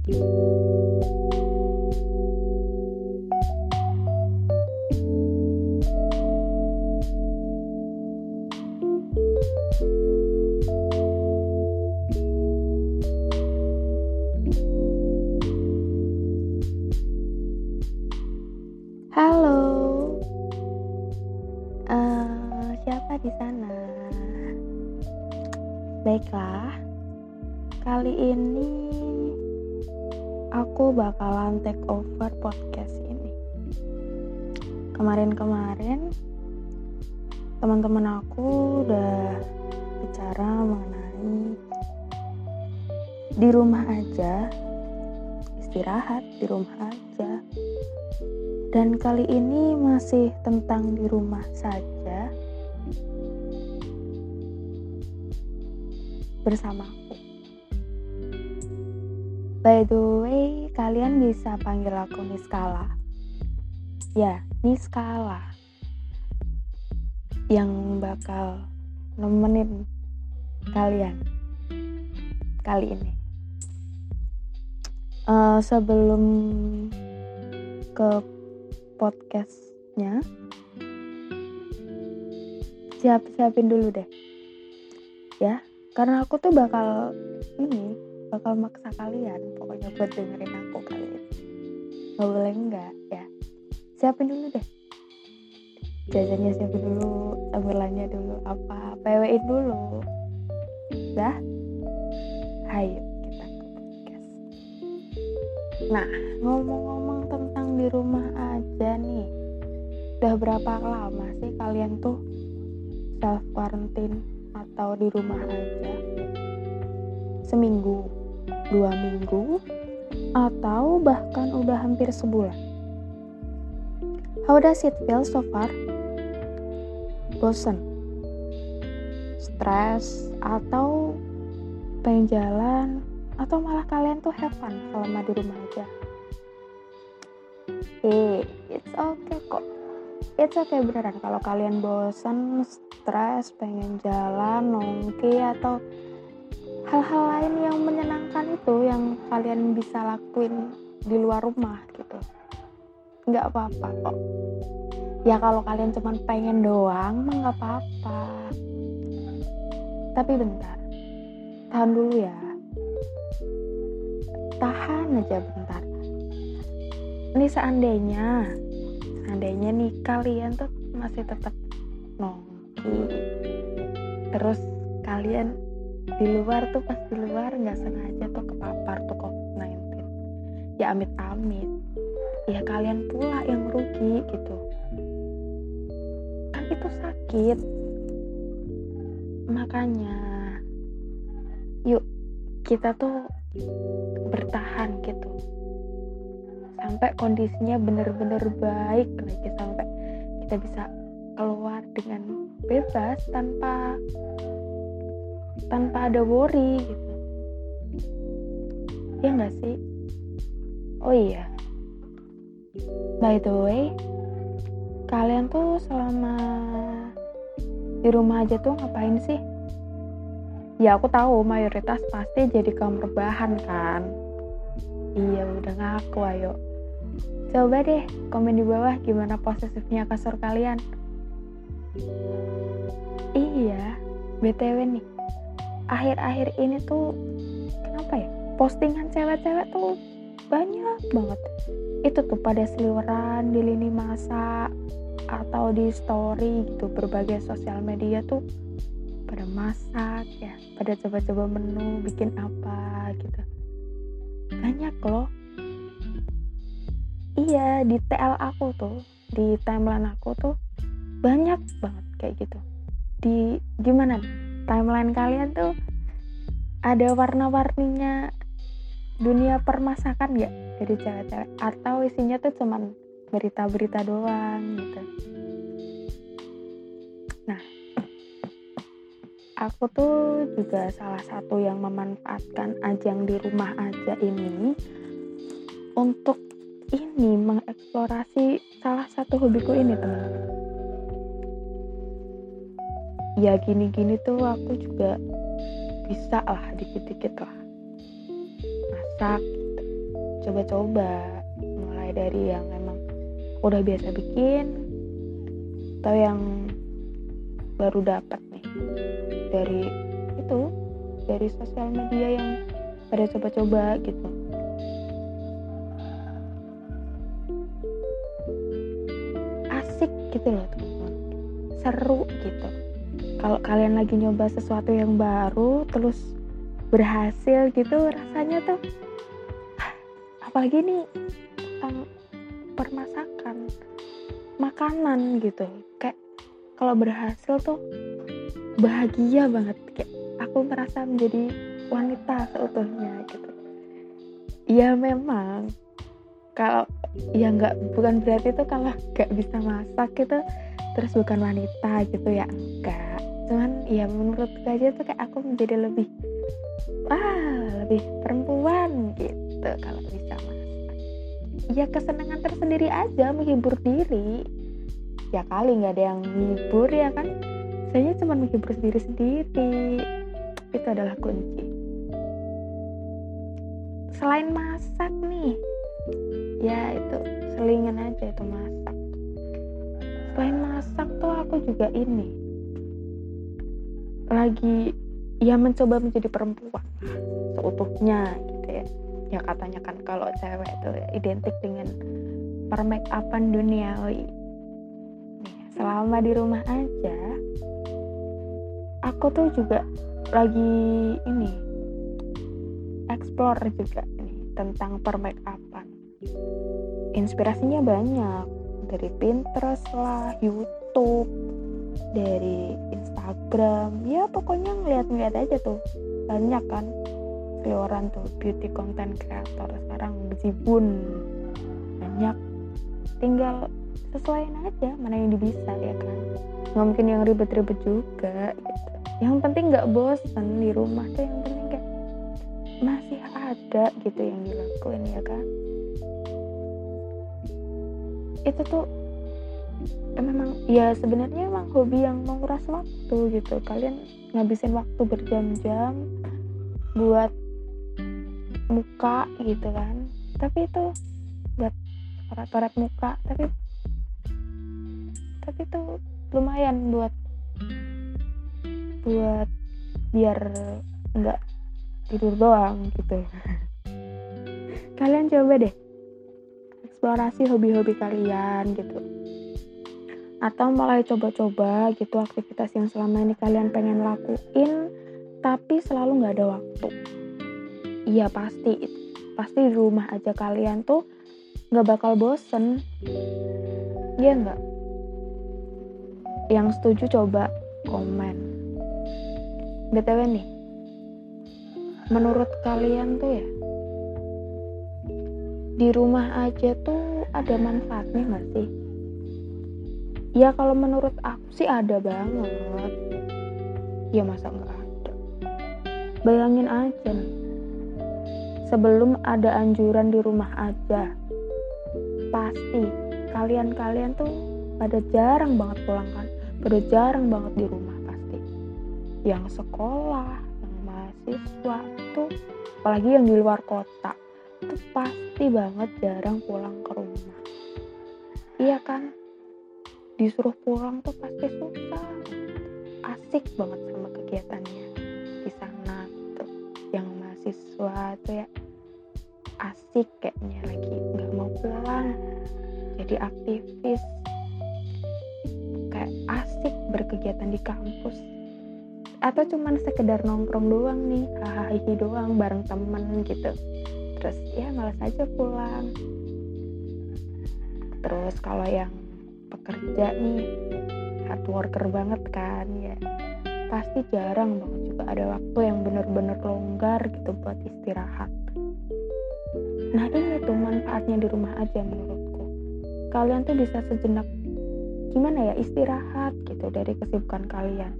Halo, uh, siapa di sana? Baiklah, kali ini aku bakalan take over podcast ini. Kemarin-kemarin teman-teman aku udah bicara mengenai di rumah aja, istirahat di rumah aja dan kali ini masih tentang di rumah saja bersamaku. By the way, kalian bisa panggil aku Niskala. Ya, Niskala. Yang bakal nemenin kalian kali ini. Uh, sebelum ke podcastnya siap-siapin dulu deh ya karena aku tuh bakal ini bakal maksa kalian pokoknya buat dengerin aku kali ini. Nggak boleh enggak ya. Siapin dulu deh. Jajannya siapin dulu camilannya dulu apa PWin dulu. Dah. Ayo kita ke podcast. Nah ngomong-ngomong tentang di rumah aja nih. Udah berapa lama sih kalian tuh self quarantine atau di rumah aja? Seminggu dua minggu atau bahkan udah hampir sebulan. How does it feel so far? Bosen. Stres atau pengen jalan atau malah kalian tuh have fun selama di rumah aja? Okay it's okay kok. It's okay beneran kalau kalian bosan stres pengen jalan nongki atau hal-hal lain yang menyenangkan itu yang kalian bisa lakuin di luar rumah gitu. Nggak apa-apa kok. Ya kalau kalian cuma pengen doang mah nggak apa-apa. Tapi bentar. Tahan dulu ya. Tahan aja bentar. Ini seandainya seandainya nih kalian tuh masih tetap nongki terus kalian di luar tuh pas di luar nggak sengaja tuh kepapar tuh covid-19 ya amit-amit. Ya kalian pula yang rugi gitu. Kan itu sakit. Makanya yuk kita tuh bertahan gitu. Sampai kondisinya bener-bener baik lagi sampai kita bisa keluar dengan bebas tanpa tanpa ada worry gitu. Ya nggak sih? Oh iya. By the way kalian tuh selama di rumah aja tuh ngapain sih? Ya aku tahu mayoritas pasti jadi kaum rebahan kan? Iya udah ngaku ayo. Coba deh komen di bawah gimana posesifnya kasur kalian. Iya, BTW nih. Akhir-akhir ini tuh kenapa ya? Postingan cewek-cewek tuh banyak banget. Itu tuh pada seliweran di lini masa atau di story gitu berbagai sosial media tuh pada masak ya, pada coba-coba menu bikin apa gitu. Banyak loh iya di TL aku tuh di timeline aku tuh banyak banget kayak gitu di gimana timeline kalian tuh ada warna-warninya. Dunia permasakan gak dari cewek-cewek? Atau isinya tuh cuman berita-berita doang gitu? Nah aku tuh juga salah satu yang memanfaatkan ajang di rumah aja ini untuk ini mengeksplorasi salah satu hobiku ini teman-teman ya gini-gini tuh aku juga bisa lah dikit-dikit lah. Masak gitu. coba-coba. Mulai dari yang emang udah biasa bikin atau yang baru dapat nih. Dari itu dari sosial media yang pada coba-coba gitu. Asik gitu loh teman-teman. Seru gitu kalau kalian lagi nyoba sesuatu yang baru terus berhasil gitu rasanya tuh apalagi nih tentang permasakan makanan gitu. Kayak kalau berhasil tuh bahagia banget. Kayak aku merasa menjadi wanita seutuhnya gitu. Ya memang kalau ya nggak bukan berarti tuh kalau nggak bisa masak gitu. Terus bukan wanita gitu ya enggak cuman ya menurutku aja tuh kayak aku menjadi lebih wah lebih perempuan gitu kalau bisa masak. Ya kesenangan tersendiri aja menghibur diri. Ya kali nggak ada yang menghibur ya kan? Saya cuma menghibur sendiri sendiri. Itu adalah kunci. Selain masak nih ya itu selingan aja itu masak. Selain masak tuh aku juga ini lagi ya mencoba menjadi perempuan seutuhnya gitu ya. Ya katanya kan kalau cewek itu identik dengan per make upan duniawi. Selama di rumah aja aku tuh juga lagi ini explore juga nih tentang per make upan. Inspirasinya banyak dari Pinterest lah YouTube dari ya pokoknya ngeliat-ngeliat aja tuh. Banyak kan seliweran tuh beauty content creator sekarang bejibun banyak. Tinggal sesuaiin aja mana yang bisa ya kan? Nggak mungkin yang ribet-ribet juga gitu. Yang penting nggak bosan di rumah tuh yang penting kayak masih ada gitu yang dilakuin ya kan? Itu tuh eh, memang ya sebenarnya hobi yang menguras waktu gitu. Kalian ngabisin waktu berjam-jam buat muka gitu kan. Tapi itu buat coret-coret muka tapi tapi itu lumayan buat buat biar nggak tidur doang gitu. Kalian coba deh eksplorasi hobi-hobi kalian gitu atau mulai coba-coba gitu aktivitas yang selama ini kalian pengen lakuin tapi selalu nggak ada waktu. Iya pasti. Pasti di rumah aja kalian tuh nggak bakal bosen. Iya nggak? Yang setuju coba komen. Btw nih menurut kalian tuh ya di rumah aja tuh ada manfaatnya nggak sih ya kalau menurut aku sih ada banget. Ya masa nggak ada? Bayangin aja. Sebelum ada anjuran di rumah aja pasti kalian-kalian tuh pada jarang banget pulang kan? Pada jarang banget di rumah pasti. Yang sekolah yang mahasiswa tuh apalagi yang di luar kota itu pasti banget jarang pulang ke rumah. Iya kan disuruh pulang tuh pasti susah. Asik banget sama kegiatannya. Di sana tuh yang mahasiswa tuh ya asik kayaknya lagi nggak mau pulang jadi aktivis. Kayak asik berkegiatan di kampus. Atau cuman sekedar nongkrong doang nih hahaha doang bareng temen gitu. Terus ya malas aja pulang. Terus kalau yang pekerja nih hard worker banget kan ya pasti jarang banget juga ada waktu yang bener-bener longgar gitu buat istirahat Nah ini tuh manfaatnya di rumah aja menurutku. Kalian tuh bisa sejenak gimana ya istirahat gitu dari kesibukan kalian.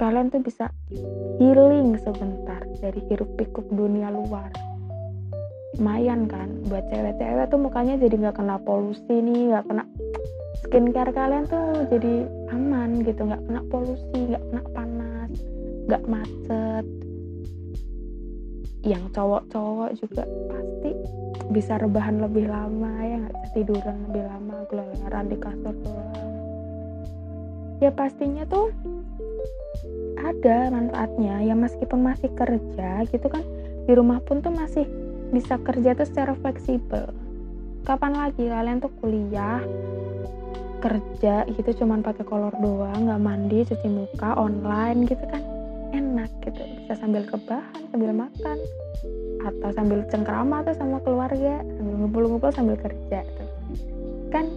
Kalian tuh bisa healing sebentar dari hiruk pikuk dunia luar. Lumayan kan. Buat cewek-cewek tuh mukanya jadi nggak kena polusi nih, nggak kena skincare kalian tuh jadi aman gitu, nggak kena polusi, nggak kena panas, nggak macet, yang cowok-cowok juga pasti bisa rebahan lebih lama ya nggak? Tiduran lebih lama gelolaran di kasur doang. Ya pastinya tuh ada manfaatnya. Ya meskipun masih kerja gitu kan di rumah pun tuh masih bisa kerja tuh secara fleksibel. Kapan lagi? Kalian tuh kuliah kerja gitu cuman pakai kolor doang nggak mandi cuci muka online gitu kan. Enak gitu. Bisa sambil kebahan sambil makan atau sambil cengkrama tuh sama keluarga sambil ngumpul-ngumpul sambil kerja tuh. Kan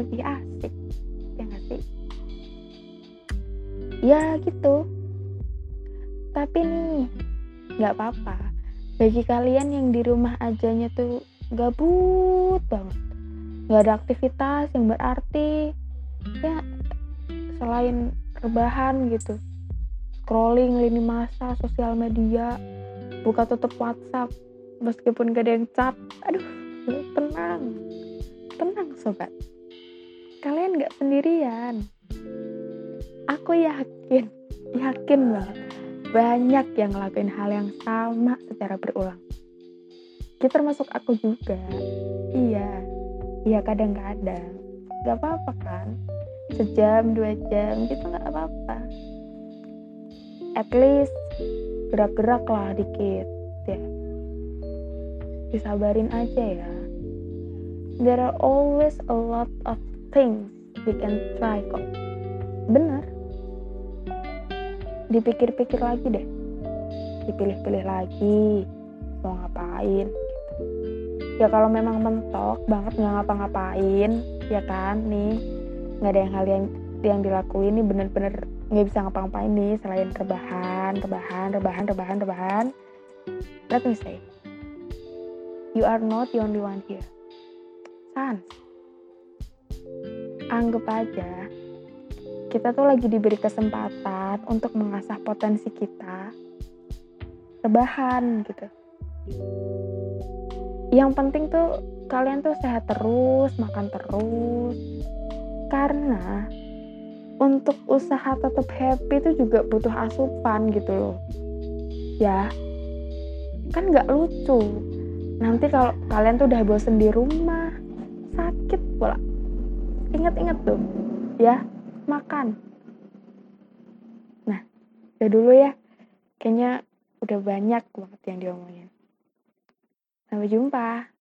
lebih asik ya nggak sih? Ya gitu. Tapi nih nggak apa-apa bagi kalian yang di rumah ajanya tuh gabut banget. Nggak ada aktivitas yang berarti ya selain rebahan gitu scrolling lini masa sosial media buka tutup WhatsApp meskipun gak ada yang chat aduh tenang tenang sobat. Kalian nggak sendirian. Aku yakin yakin banget banyak yang ngelakuin hal yang sama secara berulang. Kita termasuk aku juga. Iya. Iya kadang-kadang. Gak apa-apa kan? Sejam dua jam gitu gak apa-apa. At least gerak-gerak lah dikit ya. Disabarin aja ya. There are always a lot of things we can try kok. Bener dipikir-pikir lagi deh. Dipilih-pilih lagi mau ngapain gitu. ya kalau memang mentok banget nggak ngapa-ngapain ya kan nih. Nggak ada yang hal yang yang dilakuin nih bener-bener nggak bisa ngapa-ngapain nih selain rebahan rebahan rebahan rebahan rebahan. Let me say you are not the only one here. Sans anggap aja kita tuh lagi diberi kesempatan untuk mengasah potensi kita rebahan gitu. Yang penting tuh kalian tuh sehat terus makan terus. Karena untuk usaha tetap happy itu juga butuh asupan gitu loh. Ya kan nggak lucu. Nanti kalau kalian tuh udah bosen di rumah sakit pula. Ingat-ingat tuh ya makan. Nah, udah dulu ya. Kayaknya udah banyak banget yang diomongin. Sampai jumpa.